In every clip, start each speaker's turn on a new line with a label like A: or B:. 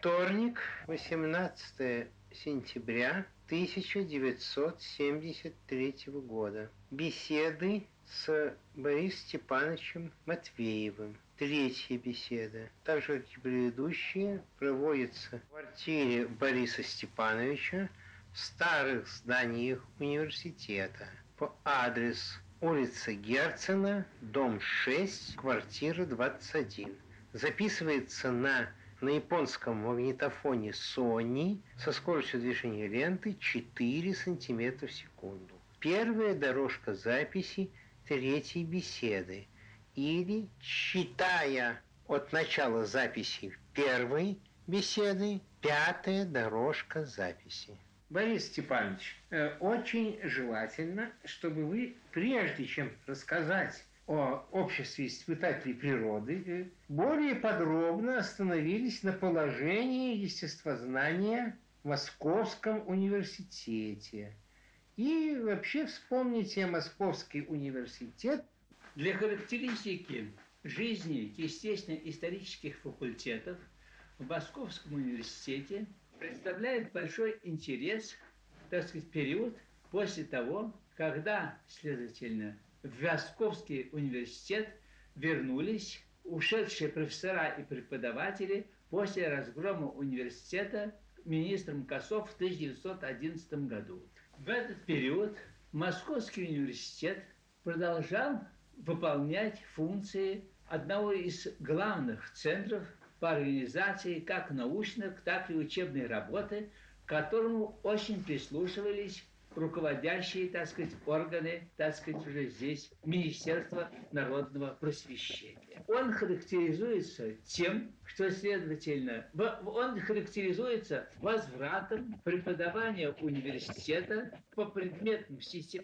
A: Вторник, 18 сентября 1973 года. Беседы с Борисом Степановичем Матвеевым. Третья беседа, так же как и предыдущие, проводится в квартире Бориса Степановича в старых зданиях университета по адресу улица Герцена, дом 6, квартира 21. Записывается на на японском магнитофоне Sony со скоростью движения ленты 4 см в секунду. Первая дорожка записи третьей беседы или, считая от начала записи первой беседы, пятая дорожка записи. Борис Степанович, э, очень желательно, чтобы вы, прежде чем рассказать о обществе испытателей природы, э, более подробно остановились на положении естествознания в Московском университете. И вообще вспомните Московский университет.
B: Для характеристики жизни естественно-исторических факультетов в Московском университете представляет большой интерес, так сказать, период после того, когда, следовательно, в Московский университет вернулись ушедшие профессора и преподаватели после разгрома университета министром Косов в 1911 году. В этот период Московский университет продолжал выполнять функции одного из главных центров по организации как научных, так и учебной работы, к которому очень прислушивались руководящие, так сказать, органы, так сказать, уже здесь Министерство народного просвещения. Он характеризуется тем, что, следовательно, он характеризуется возвратом преподавания университета по предметам,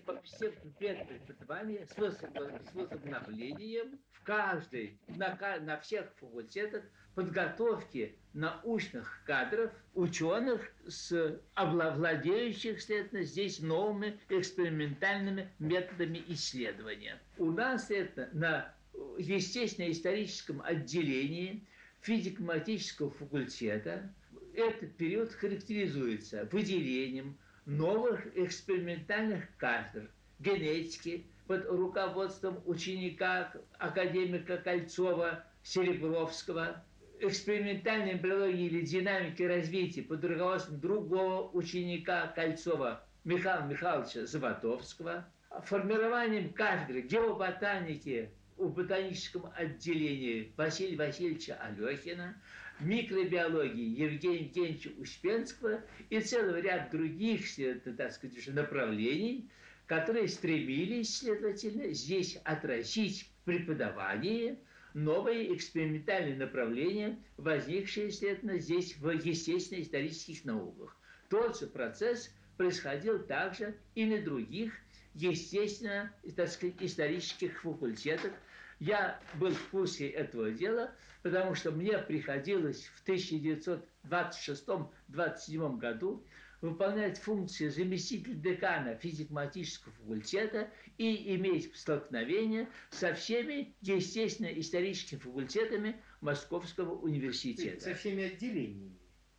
B: по всем предметам преподавания с возобновлением в каждой, на, на всех факультетах подготовки научных кадров, ученых, с овладеющих, следовательно, здесь новыми экспериментальными методами исследования. У нас это на естественно-историческом отделении физико-математического факультета этот период характеризуется выделением новых экспериментальных кафедр генетики под руководством ученика академика Кольцова Серебровского, экспериментальной биологии или динамики развития под руководством другого ученика Кольцова Михаила Михайловича Заводовского, формированием кафедры геоботаники в ботаническом отделении Василия Васильевича Алехина, микробиологии Евгения Евгеньевича Успенского и целый ряд других, так сказать, направлений, которые стремились, следовательно, здесь отразить преподавание – новые экспериментальные направления, возникшие, следовательно, здесь в естественно-исторических науках. Тот же процесс происходил также и на других, естественно, так сказать, исторических факультетах. Я был в курсе этого дела, потому что мне приходилось в 1926-27 году выполнять функции заместителя декана физико-математического факультета и иметь столкновение со всеми, естественно-историческими факультетами Московского университета.
A: Со всеми отделениями?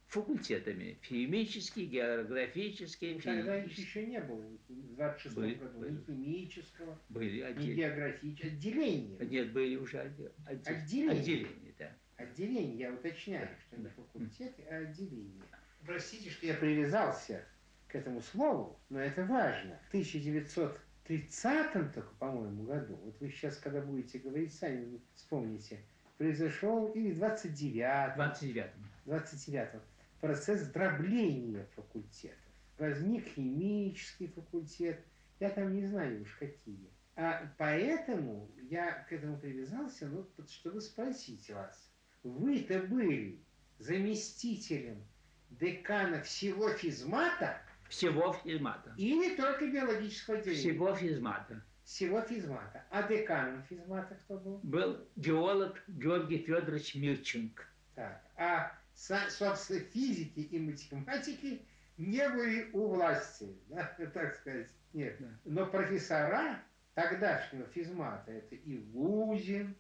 B: Факультетами. Химический, географический,
A: ну, Тогда еще не было в 26 были, году были. ни химического, были отдел... ни географического. Отделения.
B: Нет, были уже отдел...
A: отделения.
B: Отделения, да.
A: Отделение, я уточняю, что не факультеты, а отделение. Простите, что я привязался к этому слову, но это важно. В 1930 только, по-моему, году, вот вы сейчас, когда будете говорить, сами вспомните, произошел, или 29
B: 29
A: 29 процесс дробления факультетов. Возник химический факультет, я там не знаю уж какие. А поэтому я к этому привязался, ну, чтобы спросить вас. Вы-то были заместителем декана всего физмата?
B: Всего физмата.
A: Или только биологического отделения?
B: Всего физмата.
A: Всего физмата. А деканом физмата кто был?
B: Был геолог Георгий Федорович Мирченко.
A: Так. А, собственно, физики и математики не были у власти, да, так сказать. Нет. Да. Но профессора тогдашнего физмата это и Лузин,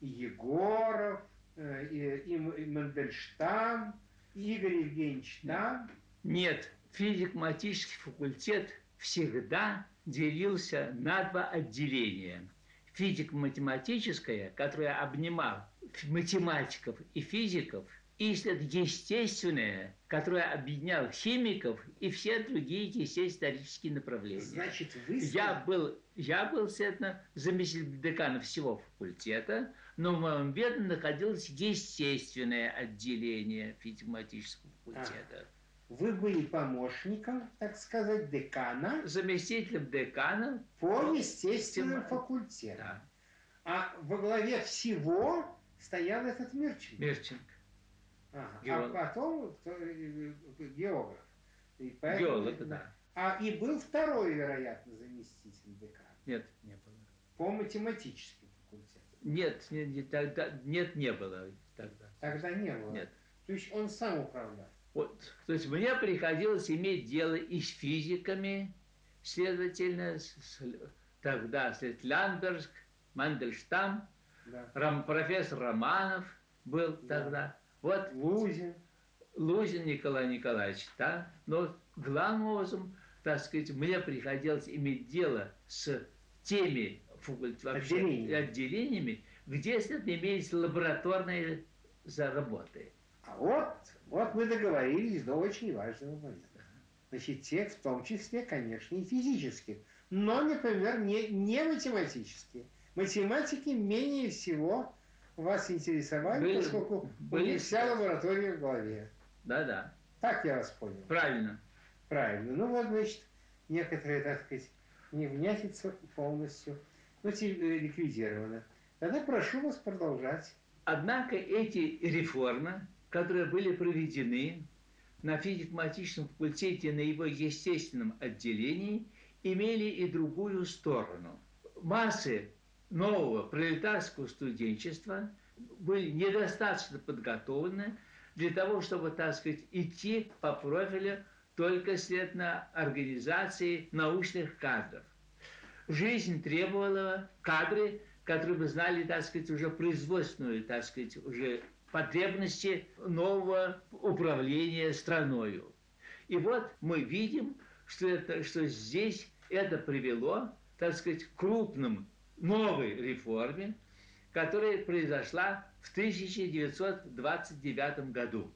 A: и Егоров, э, и, и Мандельштам, Игорь Евгеньевич там.
B: Нет, физико-математический факультет всегда делился на два отделения. Физико-математическое, которое обнимал математиков и физиков, и естественное, которое объединял химиков и все другие естественно-исторические направления.
A: Значит, вы...
B: Я был, я был, естественно, заместитель декана всего факультета, но в моем ведомстве находилось естественное отделение физико-математического факультета.
A: А. Вы были помощником, так сказать, декана.
B: Заместителем декана.
A: По естественному факультету. Да. А во главе всего стоял этот Мирченко.
B: Мирченко.
A: Ага. А потом кто, э, географ.
B: И поэтому, Геолог, да.
A: А и был второй, вероятно, заместитель декана.
B: Нет, не было.
A: По математическим факультетам.
B: Нет, нет, нет, тогда, нет, не было тогда.
A: Тогда не было.
B: Нет.
A: То есть он сам управлял.
B: Вот, то есть мне приходилось иметь дело и с физиками, следовательно, с, тогда след Ляндерск, Мандельштам, да. Рам, профессор Романов был да. тогда. Вот
A: Лузин.
B: Лузин Николай Николаевич, да. Но главным образом, так сказать, мне приходилось иметь дело с теми
A: отделениями,
B: отделениями где, имелись лабораторные заработы.
A: А вот, вот мы договорились до очень важного момента. Значит, тех в том числе, конечно, и физических, но, например, не, не математические. Математики менее всего вас интересовали, были, поскольку были, у них вся лаборатория в голове.
B: Да-да.
A: Так я вас понял.
B: Правильно.
A: Правильно. Ну вот, значит, некоторые, так сказать, невнятица полностью ликвидирована. Тогда прошу вас продолжать.
B: Однако эти реформы которые были проведены на физико-математическом факультете на его естественном отделении, имели и другую сторону. Массы нового пролетарского студенчества были недостаточно подготовлены для того, чтобы, так сказать, идти по профилю только след на организации научных кадров. Жизнь требовала кадры, которые бы знали, так сказать, уже производственную, так сказать, уже потребности нового управления страною. И вот мы видим, что, это, что здесь это привело, так сказать, к крупным новой реформе, которая произошла в 1929 году.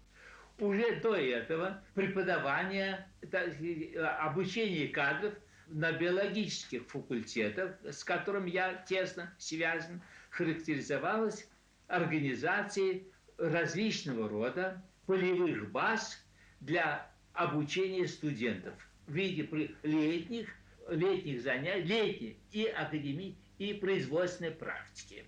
B: Уже до этого преподавание, обучение кадров на биологических факультетах, с которым я тесно связан, характеризовалось организацией различного рода полевых баз для обучения студентов в виде летних, летних занятий, летних и академии, и производственной практики.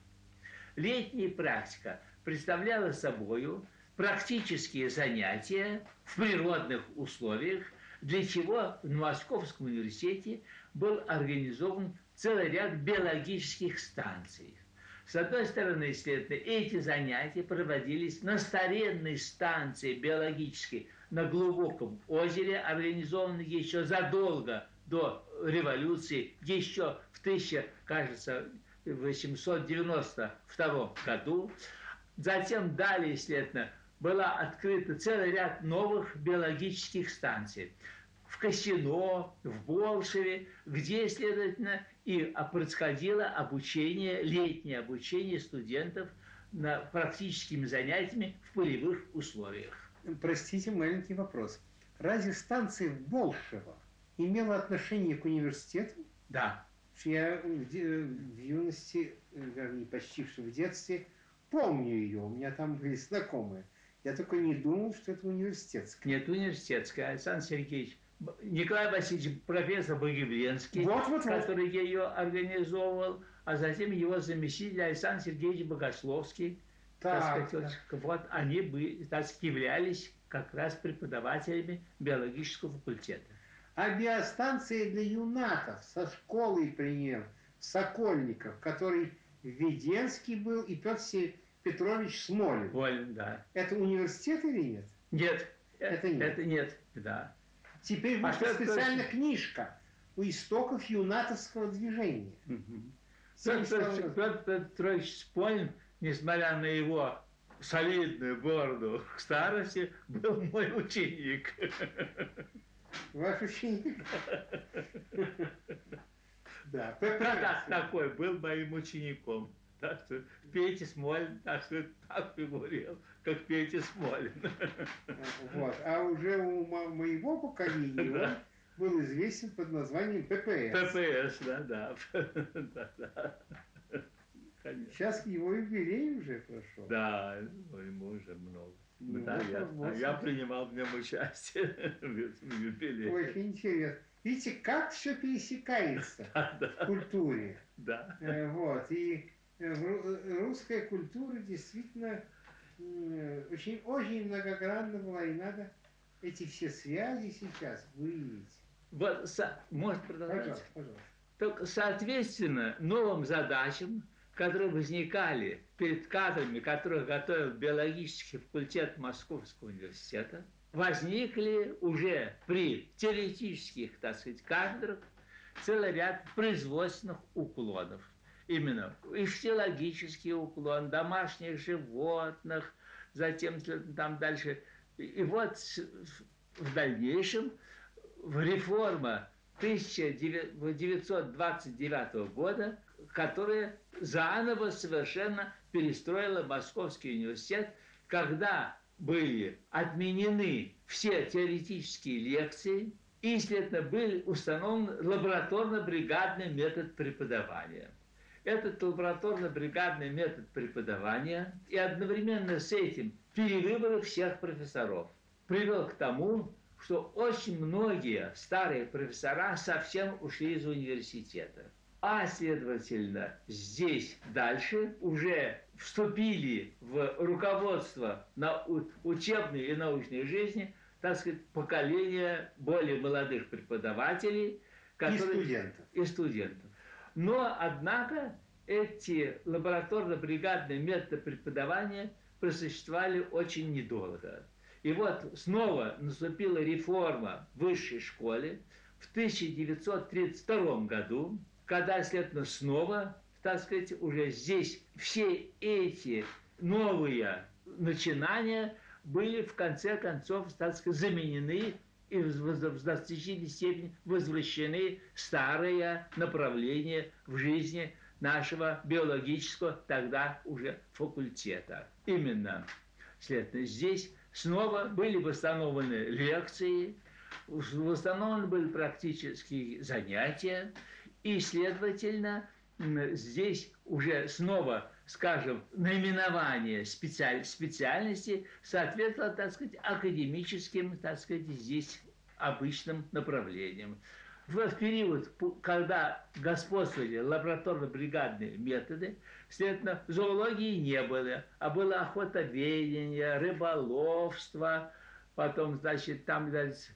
B: Летняя практика представляла собой практические занятия в природных условиях, для чего в Московском университете был организован целый ряд биологических станций. С одной стороны, следовательно, эти занятия проводились на старинной станции биологической на глубоком озере, организованной еще задолго до революции, еще в 1000, кажется, 892 году. Затем далее, следовательно, была открыта целый ряд новых биологических станций в Косино, в Болшеве, где, следовательно, и происходило обучение, летнее обучение студентов на практическими занятиями в полевых условиях.
A: Простите, маленький вопрос. Разве станция в Болшево имела отношение к университету?
B: Да.
A: Я в, в юности, вернее, почти в детстве, помню ее, у меня там были знакомые. Я только не думал, что это университетская.
B: Нет, университетская. Александр Сергеевич Николай Васильевич, профессор Богоявленский,
A: вот, вот,
B: который вот. ее организовывал, а затем его заместитель Александр Сергеевич Богословский. Так, так сказать, так. Вот они бы, так сказать, являлись как раз преподавателями биологического факультета.
A: А биостанция для юнатов со школой пример в Сокольниках, который Веденский был и Петр Петрович Смолин.
B: Смолин, да.
A: Это университет или нет?
B: Нет. Это нет. Это нет, да.
A: Теперь вышла а специальная точно? книжка у истоков юнатовского движения.
B: Угу. Петр Петрович Спольн, несмотря на его солидную бороду к старости, был мой ученик.
A: Ваш ученик?
B: Да, да, такой был моим учеником. Так что Петя Смолин, так что так фигурил, как Петя Смолин.
A: Вот. А уже у моего поколения он был известен под названием ППС.
B: ППС, да, да. да, да.
A: Конечно. Сейчас его юбилей уже прошел.
B: Да, ему уже много. Ну, да, я, а я принимал в нем участие в юбилее.
A: Очень интересно. Видите, как все пересекается в культуре.
B: Да.
A: Э, вот. И русская культура действительно очень, очень многогранна была, и надо эти все связи сейчас выявить.
B: Вот, может продолжать?
A: Пожалуйста, пожалуйста.
B: Только, соответственно, новым задачам, которые возникали перед кадрами, которых готовил биологический факультет Московского университета, возникли уже при теоретических, так сказать, кадрах целый ряд производственных уклонов. Именно ихтиологический уклон, домашних животных, затем там дальше. И вот в дальнейшем в реформа 1929 года, которая заново совершенно перестроила Московский университет, когда были отменены все теоретические лекции, и, следовательно, был установлен лабораторно-бригадный метод преподавания. Этот лабораторно-бригадный метод преподавания и одновременно с этим перевыборы всех профессоров привел к тому, что очень многие старые профессора совсем ушли из университета. А, следовательно, здесь дальше уже вступили в руководство на учебной и научной жизни, так сказать, поколение более молодых преподавателей.
A: Которые, и студентов.
B: И студентов. Но, однако, эти лабораторно-бригадные методы преподавания просуществовали очень недолго. И вот снова наступила реформа в высшей школе в 1932 году, когда, следовательно, снова, так сказать, уже здесь все эти новые начинания были в конце концов, так сказать, заменены и в значительной степени возвращены старые направления в жизни нашего биологического тогда уже факультета. Именно, следовательно, здесь снова были восстановлены лекции, восстановлены были практические занятия, и, следовательно, здесь уже снова, скажем, наименование специаль, специальности соответствовало, так сказать, академическим, так сказать, здесь обычным направлениям. В период, когда господствовали лабораторно-бригадные методы, следовательно, зоологии не было, а было охотоведение, рыболовство, потом, значит, там, значит,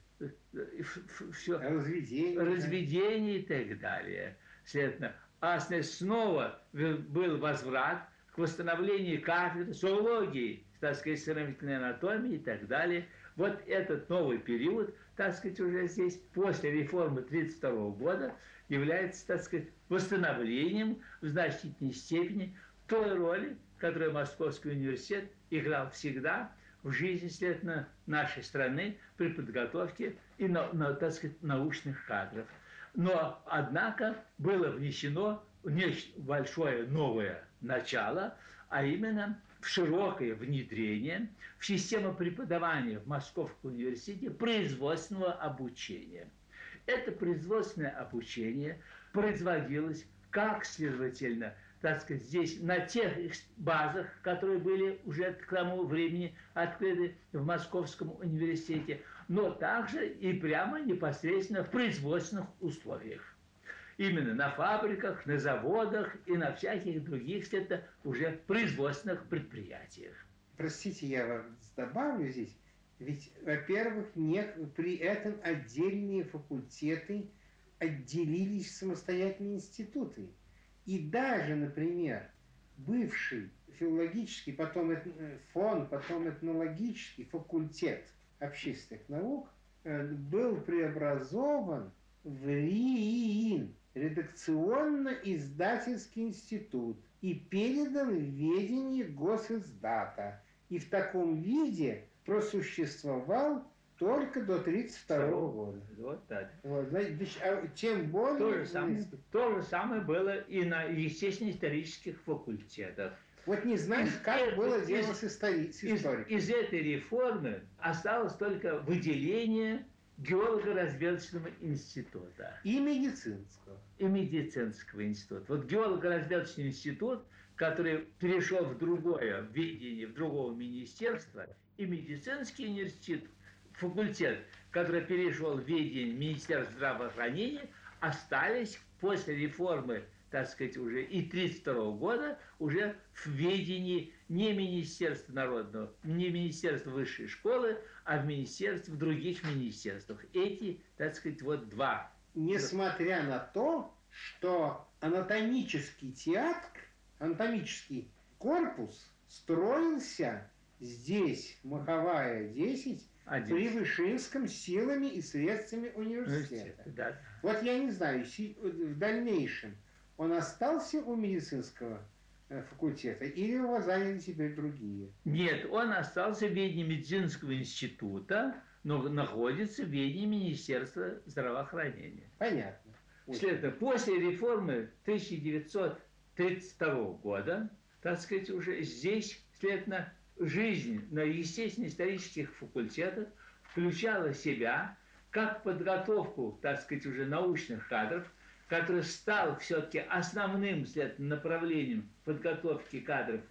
A: все, разведение,
B: разведение и так далее. Следовательно, а снова был возврат к восстановлению кафедры зоологии, так сказать, сравнительной анатомии и так далее. Вот этот новый период, так сказать, уже здесь, после реформы 1932 года, является, так сказать, восстановлением в значительной степени той роли, которую Московский университет играл всегда в жизни, следовательно, нашей страны при подготовке и, на, на, так сказать, научных кадров. Но, однако, было внесено нечто большое новое начало, а именно в широкое внедрение в систему преподавания в Московском университете производственного обучения. Это производственное обучение производилось как, следовательно, так сказать, здесь на тех базах, которые были уже к тому времени открыты в Московском университете, но также и прямо непосредственно в производственных условиях. Именно на фабриках, на заводах и на всяких других это уже производственных предприятиях.
A: Простите, я вам добавлю здесь. Ведь, во-первых, не, при этом отдельные факультеты отделились в самостоятельные институты. И даже, например, бывший филологический, потом фон, потом этнологический факультет общественных наук э, был преобразован в РИИН, редакционно-издательский институт, и передан в ведение госиздата. и в таком виде просуществовал только до 1932 года.
B: Вот так.
A: Вот, значит, а тем более...
B: То же, самое, то же самое было и на естественно-исторических факультетах.
A: Вот не знаешь, как из, было дело с, истори- с.
B: Из, из этой реформы осталось только выделение геолого-разведочного института.
A: И медицинского.
B: И медицинского института. Вот геолого-разведочный институт, который перешел в другое видение, в другого министерства, и медицинский университет, факультет, который перешел в видение Министерства здравоохранения, остались после реформы так сказать, уже и 1932 года уже в ведении не Министерства народного, не Министерства высшей школы, а в Министерстве, в других министерствах. Эти, так сказать, вот два.
A: Несмотря на то, что анатомический театр, анатомический корпус строился здесь, Маховая 10, один. При Вышинском силами и средствами университета.
B: Да.
A: Вот я не знаю, в дальнейшем он остался у медицинского э, факультета или его заняли теперь другие?
B: Нет, он остался в ведении медицинского института, но находится в ведении Министерства здравоохранения.
A: Понятно.
B: Следовательно, после реформы 1932 года, так сказать, уже здесь, следовательно, жизнь на естественно-исторических факультетах включала в себя как подготовку, так сказать, уже научных кадров, который стал все-таки основным направлением подготовки кадров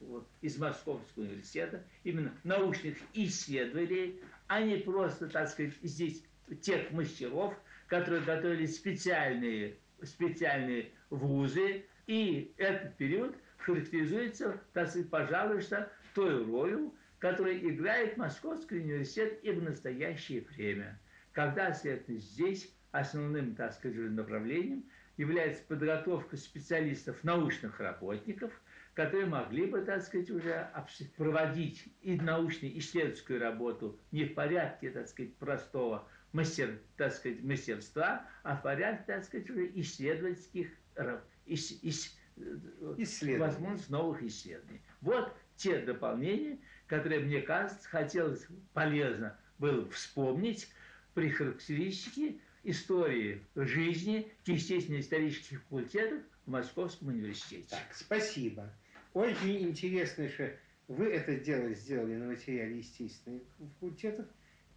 B: из Московского университета, именно научных исследователей, а не просто, так сказать, здесь тех мастеров, которые готовили специальные, специальные вузы. И этот период характеризуется, так сказать, пожалуй, что той ролью, которую играет Московский университет и в настоящее время, когда, следовательно, здесь основным, так сказать, направлением – является подготовка специалистов, научных работников, которые могли бы, так сказать, уже проводить и научно-исследовательскую работу не в порядке, так сказать, простого мастер, так сказать, мастерства, а в порядке, так сказать, уже исследовательских ис, ис, возможность новых исследований. Вот те дополнения, которые, мне кажется, хотелось полезно было вспомнить при характеристике истории жизни естественно-исторических факультетов в Московском университете.
A: Так, спасибо. Очень интересно, что вы это дело сделали на материале естественных факультетов.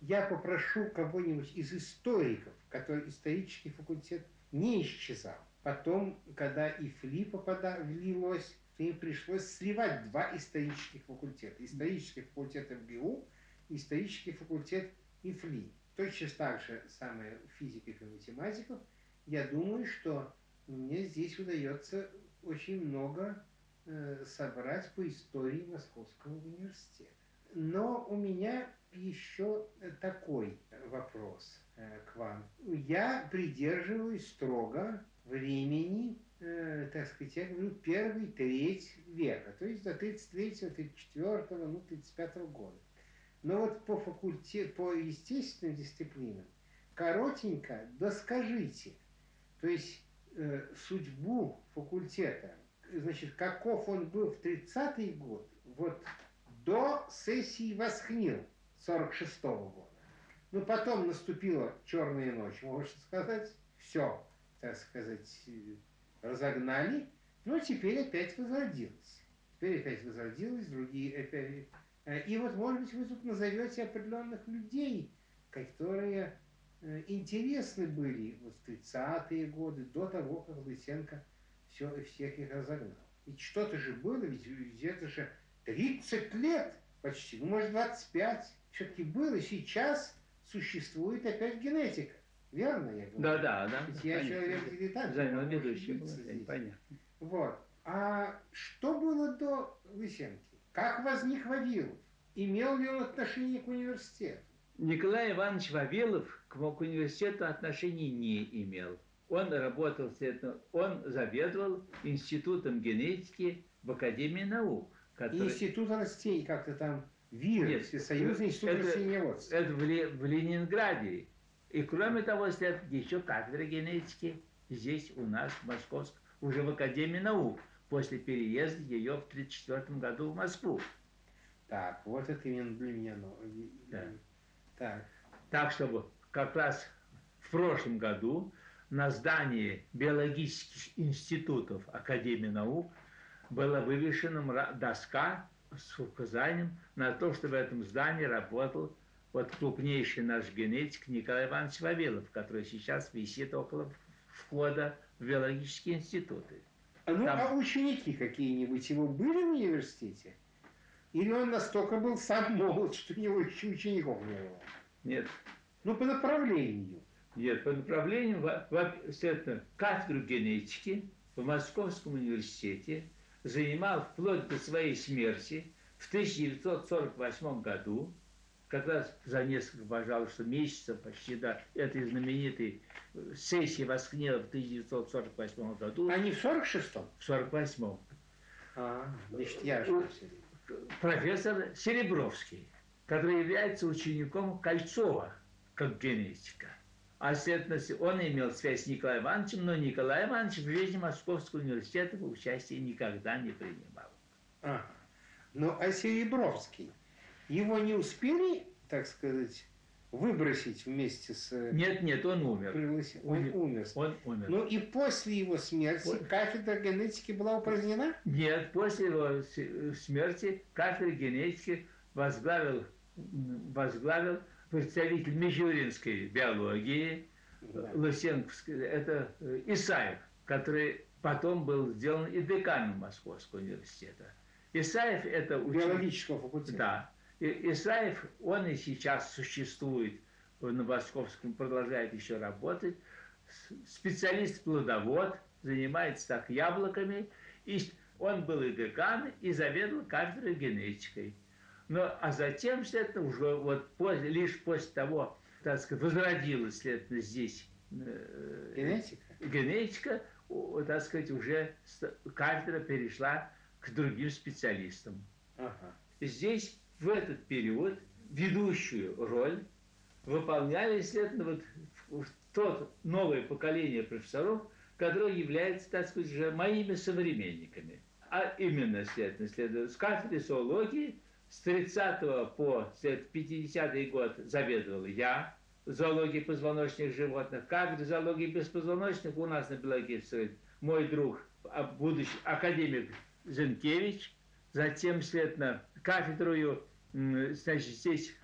A: Я попрошу кого-нибудь из историков, который исторический факультет не исчезал. Потом, когда и ФЛИ влилось, то им пришлось сливать два исторических факультета. Исторический факультет МГУ и исторический факультет ИФЛИ точно так же самое физиков и математиков, я думаю, что мне здесь удается очень много э, собрать по истории Московского университета. Но у меня еще такой вопрос э, к вам. Я придерживаюсь строго времени, э, так сказать, я говорю, первый треть века, то есть до 33-го, 34-го, ну, 35-го года. Но вот по факультету, по естественным дисциплинам, коротенько доскажите. То есть э, судьбу факультета, значит, каков он был в 30-й год, вот до сессии Восхнил 46 -го года. Ну, потом наступила черная ночь, можно сказать, все, так сказать, разогнали, но теперь опять возродилось. Теперь опять возродилось, другие опять и вот, может быть, вы тут назовете определенных людей, которые э, интересны были вот в 30-е годы, до того, как Лысенко все, всех их разогнал. Ведь что-то же было, ведь, это же 30 лет почти, ну, может, 25. Все-таки было, сейчас существует опять генетика. Верно я говорю?
B: Да, да, да.
A: Ведь я человек-дилетант.
B: Занял ведущий. Понятно.
A: Вот. А что было до Лысенки? Как возник Вавилов? Имел ли он отношение к университету?
B: Николай Иванович Вавилов к университету отношений не имел. Он работал, он заведовал институтом генетики в Академии наук.
A: Который... Институт растений как-то там ВИР, Нет, Всесоюзный институт
B: это,
A: растениеводства.
B: Это в, в Ленинграде. И кроме того, след еще кафедра генетики здесь у нас в Московском, уже в Академии наук после переезда ее в 1934 году в Москву.
A: Так, вот это именно для меня. Ну,
B: Да.
A: Так.
B: Так, чтобы как раз в прошлом году на здании биологических институтов Академии наук была вывешена доска с указанием на то, что в этом здании работал вот крупнейший наш генетик Николай Иванович Вавилов, который сейчас висит около входа в биологические институты.
A: Ну,
B: Там-
A: а ученики какие-нибудь его были в университете? Или он настолько был сам молод, что у него еще учеников не было?
B: Нет,
A: Ну, по направлению.
B: Нет, по направлению, во- следовательно, кафедру генетики в Московском университете занимал вплоть до своей смерти в 1948 году, как раз за несколько, пожалуйста, месяцев почти до этой знаменитой э, сессии Воскнева в 1948 году,
A: А не в 46-м?
B: в 1948
A: А, значит, я ошибся.
B: профессор Серебровский, который является учеником Кольцова как генетика. А следовательно, он имел связь с Николаем Ивановичем, но Николай Иванович в жизни Московского университета участия никогда не принимал.
A: Ага. Ну, а Серебровский, его не успели, так сказать, выбросить вместе с... э,
B: Нет, нет, он умер.
A: пригласи- Он
B: Умер.
A: умер.
B: Он умер.
A: Ну и после его смерти
B: Вот.
A: кафедра генетики была упразднена?
B: Нет, после его смерти кафедру генетики возглавил, возглавил представитель мичуринской биологии,
A: Да.
B: Лысенковский, это э, Исаев, который потом был сделан и деканом Московского университета. Исаев это ученик-
A: Биологического факультета.
B: Да. Исаев, он и сейчас существует на Московском, продолжает еще работать. Специалист-плодовод, занимается так яблоками. И он был и декан, и заведовал кафедрой генетикой. Но, а затем, следовательно, уже вот после, лишь после того, так сказать, возродилась, следовательно, здесь э,
A: Генетика?
B: генетика, так сказать, уже кафедра перешла к другим специалистам.
A: Ага.
B: Здесь в этот период ведущую роль выполняли, следовательно, вот тот новое поколение профессоров, которое является, так сказать, уже моими современниками. А именно, следовательно, следовательно с кафедры зоологии с 30 по след- 50 год заведовал я, зоологией позвоночных животных, кафедры зоологии беспозвоночных у нас на биологии мой друг, а, будущий академик Зенкевич, затем, следовательно, кафедрую, значит, здесь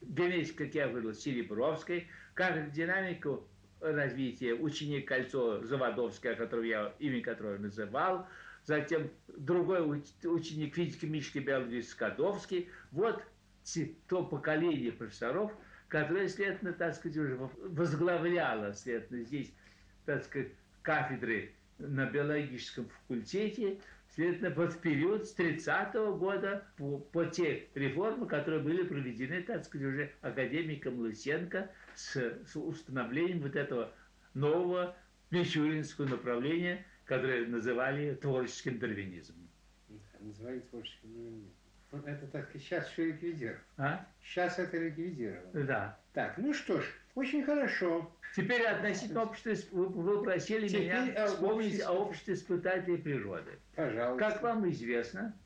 B: генетика, как я говорил, Серебровской, кафедру динамику развития ученик Кольцо Заводовский, которого я, имя которого называл, затем другой уч- ученик физико-химической биологии Скадовский. Вот то поколение профессоров, которое, следовательно, так сказать, уже возглавляло, следовательно, здесь, так сказать, кафедры на биологическом факультете, следовательно, вот в период с 30 года по, по те реформы, которые были проведены, так сказать, уже академиком Лысенко с, с установлением вот этого нового мичуринского направления, которое называли творческим дарвинизмом.
A: Да, Называли творческим. Вот это так сейчас все ликвидировано.
B: А?
A: Сейчас это ликвидировано.
B: Да.
A: Так, ну что ж, очень хорошо.
B: Теперь относительно общества, вы, вы просили
A: Теперь
B: меня
A: о
B: вспомнить о обществе испытателей природы.
A: Пожалуйста.
B: Как вам известно,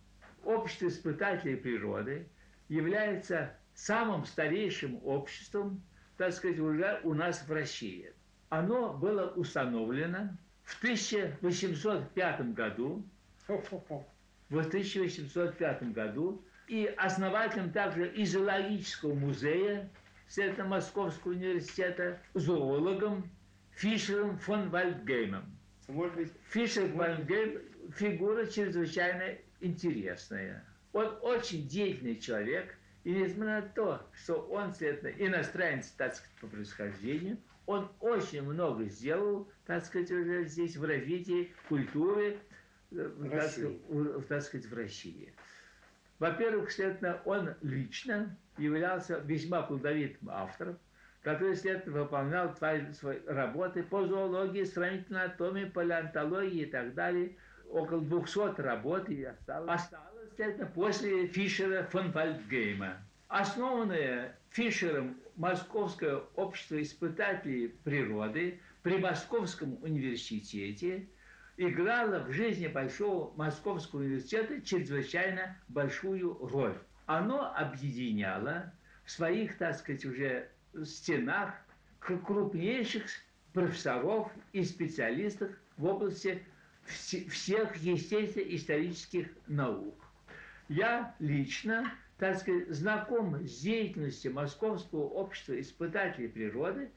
B: общество испытателей природы является самым старейшим обществом, так сказать, уже у нас в России. Оно было установлено в 1805 году, в 1805 году, и основателем также и зоологического музея, следовательно, Московского университета, зоологом Фишером фон Вальдгеймом.
A: Может быть,
B: Фишер Вальдгейм – фигура чрезвычайно интересная. Он очень деятельный человек, и несмотря на то, что он, следовательно, иностранец, так сказать, по происхождению, он очень много сделал, так сказать, уже здесь в развитии культуры, э, так сказать, в- так сказать, в России. Во-первых, следовательно, он лично являлся весьма плодовитым автором, который, следовательно, выполнял свои работы по зоологии, сравнительной анатомии, палеонтологии и так далее. Около 200 работ и осталось, осталось следовательно, после Фишера фон Вальдгейма. Основанное Фишером Московское общество испытателей природы при Московском университете играло в жизни Большого Московского университета чрезвычайно большую роль. оно объединяло в своих, так сказать, уже стенах крупнейших профессоров и специалистов в области всех естественно-исторических наук. Я лично, так сказать, знаком с деятельностью Московского общества испытателей природы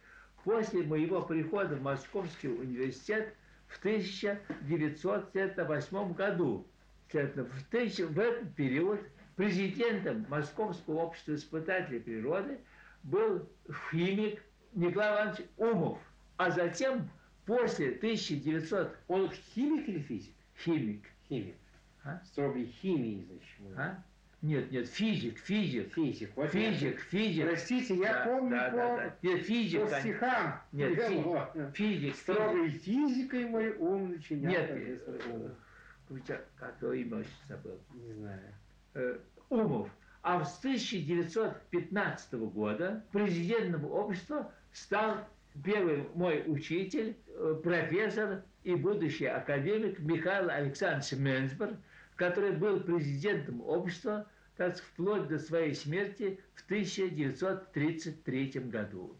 B: после моего прихода в Московский университет в 1908 году. В, в этот период президентом Московского общества испытателей природы был химик Николай Иванович Умов. А затем, после 1900...
A: Он химик или физик?
B: Химик.
A: Химик. А? Строгой химии, значит.
B: А? Нет, нет, физик, физик.
A: Физик,
B: вот физик, физик.
A: Простите, я
B: да,
A: помню
B: да,
A: по,
B: да, да. Нет, физик,
A: по стихам.
B: Нет, физик, физик.
A: Строгой физикой мой ум начинял.
B: Нет, как его имя забыл.
A: Не знаю.
B: Э, Умов. А с 1915 года президентом общества стал первый мой учитель, э, профессор и будущий академик Михаил Александрович Менсберг, который был президентом общества так, вплоть до своей смерти в 1933 году.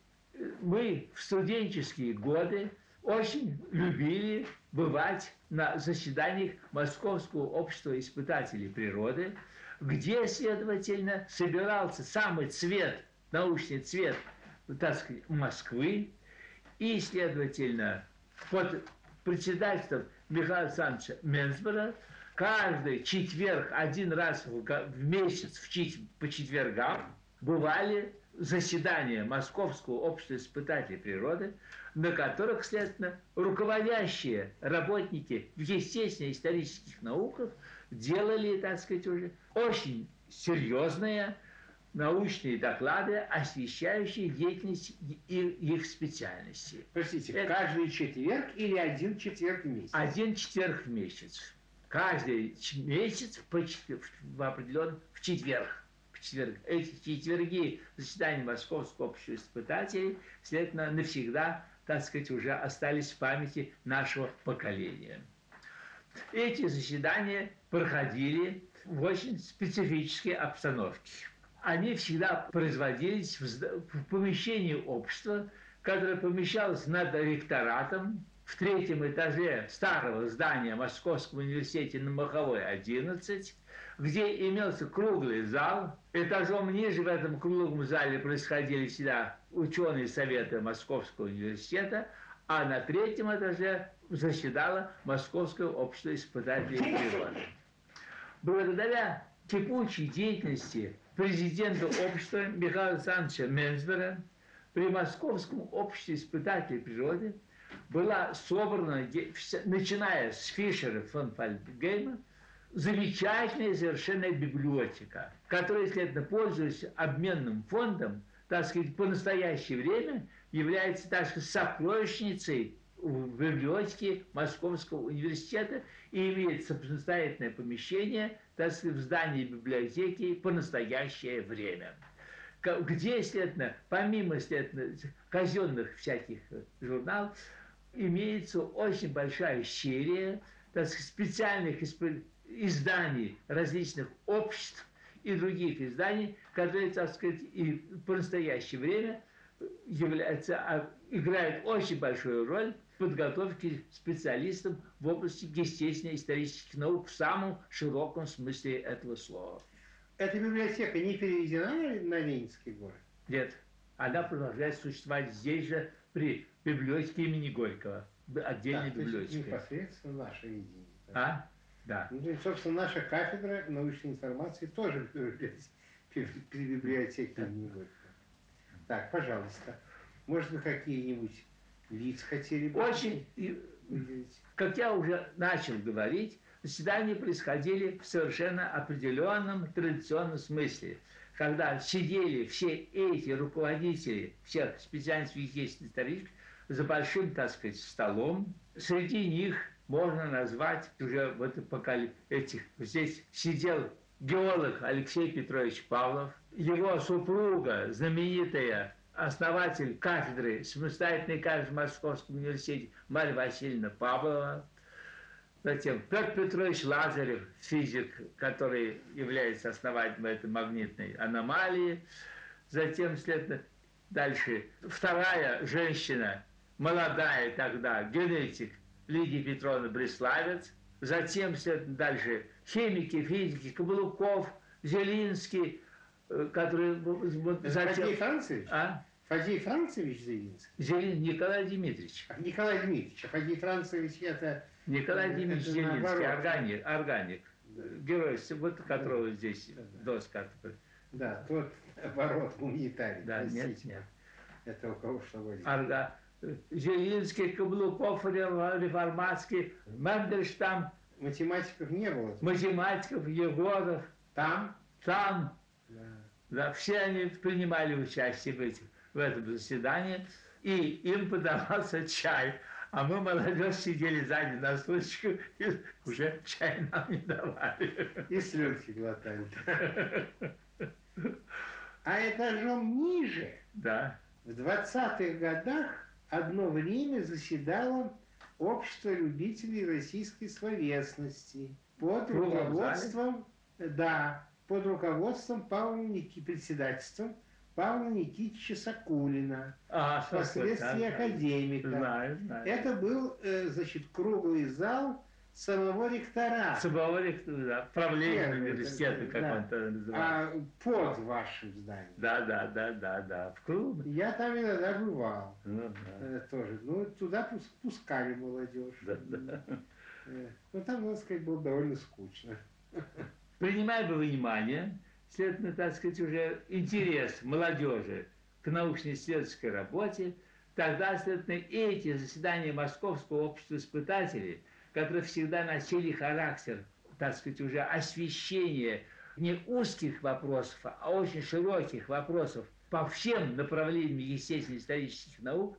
B: Мы в студенческие годы очень любили бывать на заседаниях Московского общества испытателей природы, где, следовательно, собирался самый цвет, научный цвет, так сказать, Москвы, и, следовательно, под председательством Михаила Александровича Менсбера каждый четверг, один раз в, в месяц в чет, по четвергам бывали заседания Московского общества испытателей природы, на которых, следственно, руководящие работники в естественно-исторических науках делали, так сказать, уже очень серьезные научные доклады, освещающие деятельность и их специальности.
A: Простите, Это... каждый четверг или один четверг в месяц?
B: Один четверг в месяц. Каждый месяц по, в определенном в четверг. В четверг. Эти четверги заседания Московского общества испытателей, следовательно, навсегда, так сказать, уже остались в памяти нашего поколения. Эти заседания проходили в очень специфической обстановке они всегда производились в, помещении общества, которое помещалось над ректоратом в третьем этаже старого здания Московского университета на Маховой 11, где имелся круглый зал. Этажом ниже в этом круглом зале происходили всегда ученые советы Московского университета, а на третьем этаже заседало Московское общество испытателей природы. Благодаря текучей деятельности президента общества Михаила Александровича Мензбера при Московском обществе испытателей природы была собрана, начиная с Фишера фон Фальгейма, замечательная совершенно библиотека, которая, следовательно, пользуясь обменным фондом, так сказать, по настоящее время является, так сказать, сокровищницей в библиотеке Московского университета и имеет самостоятельное помещение, так сказать, в здании библиотеки по настоящее время. Где, следовательно, помимо, следовательно, казенных всяких э, журналов, имеется очень большая серия так сказать, специальных изданий различных обществ и других изданий, которые, так сказать, и по настоящее время являются, а, играют очень большую роль подготовки специалистов в области естественно-исторических наук в самом широком смысле этого слова.
A: Эта библиотека не переведена на Ленинский город?
B: Нет. Она продолжает существовать здесь же, при библиотеке имени Горького. Отдельной да, библиотеке.
A: непосредственно наше видение.
B: А? Да.
A: Ну, и, собственно, наша кафедра научной информации тоже при библиотеке имени Горького. Так, пожалуйста. Может быть, какие-нибудь лиц хотели бы
B: Очень, как я уже начал говорить, заседания происходили в совершенно определенном традиционном смысле, когда сидели все эти руководители всех специальностей естественных исторических за большим, так сказать, столом. Среди них можно назвать уже вот пока этих, здесь сидел геолог Алексей Петрович Павлов, его супруга, знаменитая основатель кафедры, самостоятельной кафедры в Московском университете Марья Васильевна Павлова, Затем Петр Петрович Лазарев, физик, который является основателем этой магнитной аномалии. Затем, следовательно, дальше вторая женщина, молодая тогда, генетик Лидия Петровна Бреславец. Затем, дальше химики, физики, Каблуков, Зелинский, э, который...
A: Затем... Фадей Францевич? А? Фадей Францевич Зелинский?
B: Зелин Николай Дмитриевич.
A: Николай Дмитриевич. А Фадей Францевич это
B: Николай Дмитриевич Зеленский, органик, органик. Да. Герой, вот которого да. здесь да. доска.
A: Да, тот оборот гуманитарий.
B: Да, нет, нет.
A: Это у кого что будет?
B: Арга. Зелинский, Каблуков, Реформатский, Мендельштам.
A: Математиков не было.
B: Математиков, Егоров.
A: Там?
B: Там. Да. да. Все они принимали участие в, этих, в этом заседании, и им подавался чай. А мы, молодежь, сидели сзади на стульчику и уже чай нам не давали.
A: И слюнки глотали. А этажом ниже,
B: да.
A: в 20-х годах, одно время заседало общество любителей российской словесности под руководством, да, под руководством Павла Ники, председательством Павла Никитича Сакулина,
B: а,
A: впоследствии да, академика.
B: Знаю, знаю.
A: Это был, э, значит, круглый зал самого ректора.
B: Самого ректора, да, правления университета, как да. он это
A: называется. А под вашим зданием.
B: Да, да, да, да, да, в круг.
A: Я там иногда бывал. Ну, да. Э, тоже. Ну, туда пускали молодежь.
B: Да, да.
A: Э, ну, там, надо сказать, было довольно скучно.
B: Принимая во внимание, следовательно, так сказать, уже интерес молодежи к научно-исследовательской работе, тогда, следовательно, эти заседания Московского общества испытателей, которые всегда носили характер, так сказать, уже освещения не узких вопросов, а очень широких вопросов по всем направлениям естественно-исторических наук,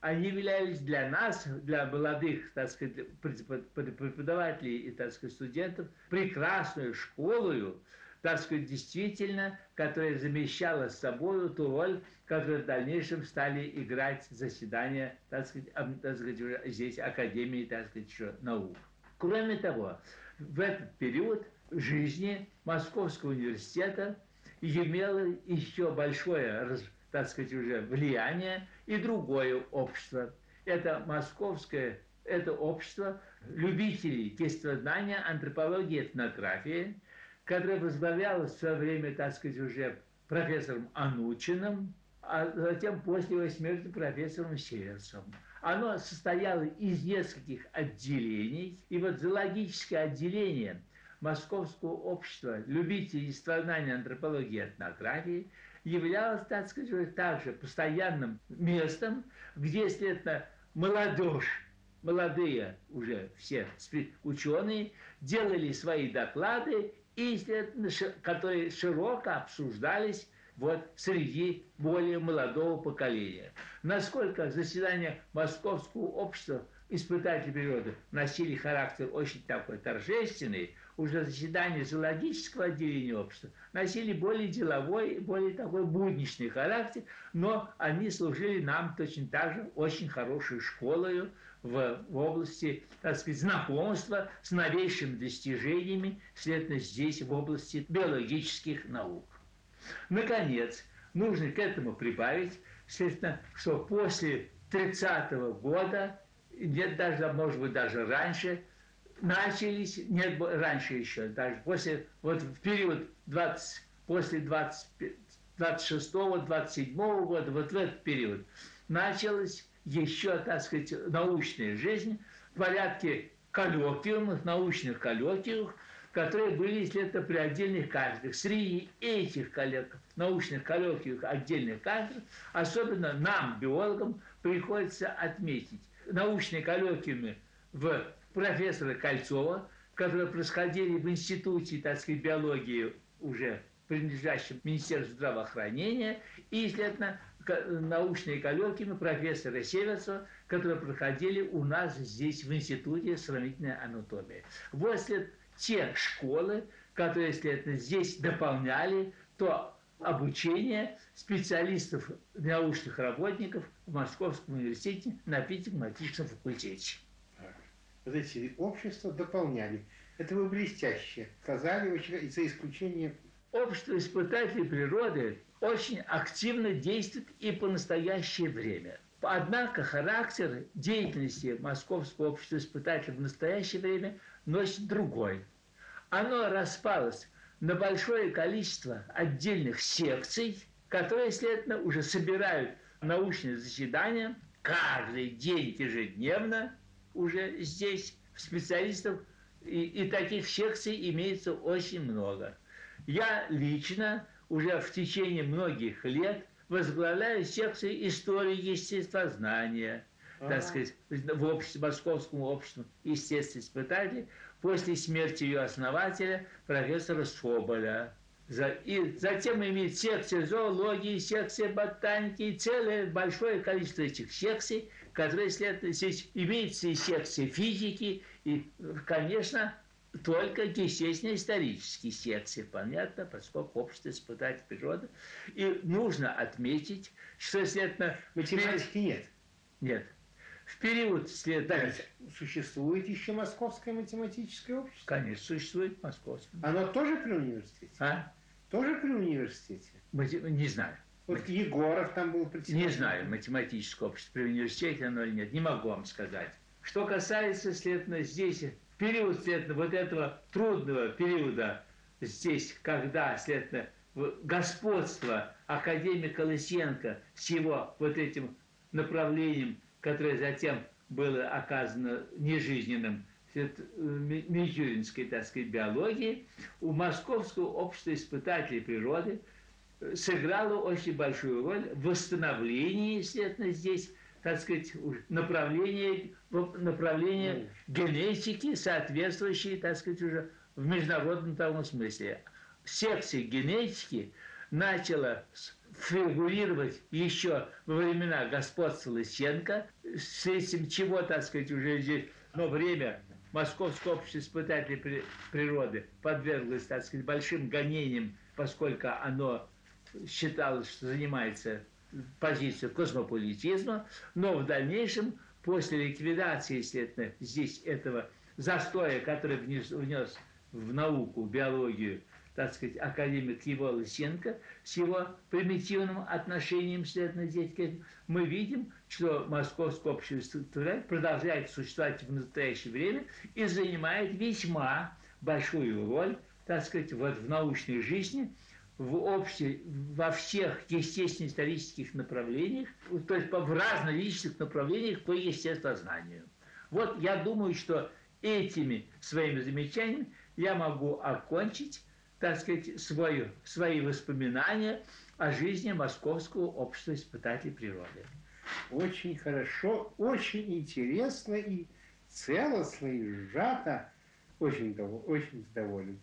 B: они являлись для нас, для молодых, так сказать, преподавателей и, так сказать, студентов, прекрасную школою, сказать, действительно, которая замещала собой ту роль, которую в дальнейшем стали играть заседания, так сказать, так сказать уже здесь Академии, так сказать, еще наук. Кроме того, в этот период жизни Московского университета имело еще большое, так сказать, уже влияние и другое общество. Это московское, это общество любителей естествознания, антропологии, этнографии, которая возглавлялась в свое время, так сказать, уже профессором Анучиным, а затем после его смерти профессором Северцем. Оно состояло из нескольких отделений, и вот зоологическое отделение Московского общества любителей естествознания, антропологии и этнографии являлось, так сказать, также постоянным местом, где, следовательно, молодежь, молодые уже все ученые делали свои доклады и, которые широко обсуждались вот среди более молодого поколения. Насколько заседания Московского общества испытателей природы носили характер очень такой торжественный, уже заседания зоологического отделения общества носили более деловой, более такой будничный характер, но они служили нам точно так же очень хорошей школой, в, в области, так сказать, знакомства с новейшими достижениями, следовательно, здесь в области биологических наук. Наконец, нужно к этому прибавить, следовательно, что после 30-го года, нет, даже, может быть, даже раньше, начались, нет, раньше еще, даже после, вот в период 20, после 20, 26-27 года, вот в этот период, началось еще, так сказать, научная жизнь в порядке коллоквиумов, научных коллоквиумов, которые были, если это при отдельных кафедрах. Среди этих коллег, научных коллоквиумов отдельных кафедр, особенно нам, биологам, приходится отметить научные коллоквиумы в профессора Кольцова, которые происходили в институте, так сказать, биологии уже принадлежащем Министерству здравоохранения, и, следовательно, научные коллоквиумы профессора Северцева, которые проходили у нас здесь в Институте сравнительной анатомии. Если те школы, которые, следовательно, здесь дополняли то обучение специалистов, научных работников в Московском университете на физико-математическом факультете.
A: вот эти общества дополняли. Это вы блестяще сказали, за исключением...
B: Общество испытателей природы очень активно действует и по настоящее время. Однако характер деятельности Московского общества испытателей в настоящее время носит другой. Оно распалось на большое количество отдельных секций, которые, следовательно, уже собирают научные заседания каждый день ежедневно уже здесь специалистов и, и таких секций имеется очень много. Я лично уже в течение многих лет возглавляю секцию истории естествознания, ага. так сказать, в обществе, Московском обществе естественных испытателей после смерти ее основателя профессора Соболя. За, и затем имеет секция зоологии, секция ботаники и целое большое количество этих секций, которые здесь имеется и секция физики, и, конечно, только естественно-исторические секции, понятно, поскольку общество испытатель природы. И нужно отметить, что, следовательно...
A: Математики нет.
B: Нет. В период следовательно...
A: Существует еще Московское математическое общество?
B: Конечно, существует Московское.
A: Оно тоже при университете?
B: А?
A: Тоже при университете?
B: Не знаю.
A: Вот Мат... Егоров там был
B: председатель. Не знаю, математическое общество при университете оно или нет. Не могу вам сказать. Что касается, следовательно, здесь период, следовательно, вот этого трудного периода здесь, когда, следовательно, господство академика Лысенко с его вот этим направлением, которое затем было оказано нежизненным, мичуринской, так сказать, биологии, у Московского общества испытателей природы сыграло очень большую роль в восстановлении, следовательно, здесь так сказать, направление, направление генетики, соответствующие, так сказать, уже в международном того смысле. Секция генетики начала фигурировать еще во времена господства Лысенко, с этим чего, так сказать, уже здесь, но время Московское общество испытателей природы подверглось, так сказать, большим гонениям, поскольку оно считалось, что занимается позицию космополитизма, но в дальнейшем, после ликвидации, естественно, здесь этого застоя, который внес, внес в науку, биологию, так сказать, академик Его Лысенко, с его примитивным отношением, следовательно, здесь мы видим, что Московское общество продолжает существовать в настоящее время и занимает весьма большую роль, так сказать, вот в научной жизни – в общей, во всех естественно-исторических направлениях, то есть в разных направлениях по естествознанию. Вот я думаю, что этими своими замечаниями я могу окончить, так сказать, свою, свои воспоминания о жизни Московского общества испытателей природы.
A: Очень хорошо, очень интересно и целостно, и сжато. Очень, очень доволен.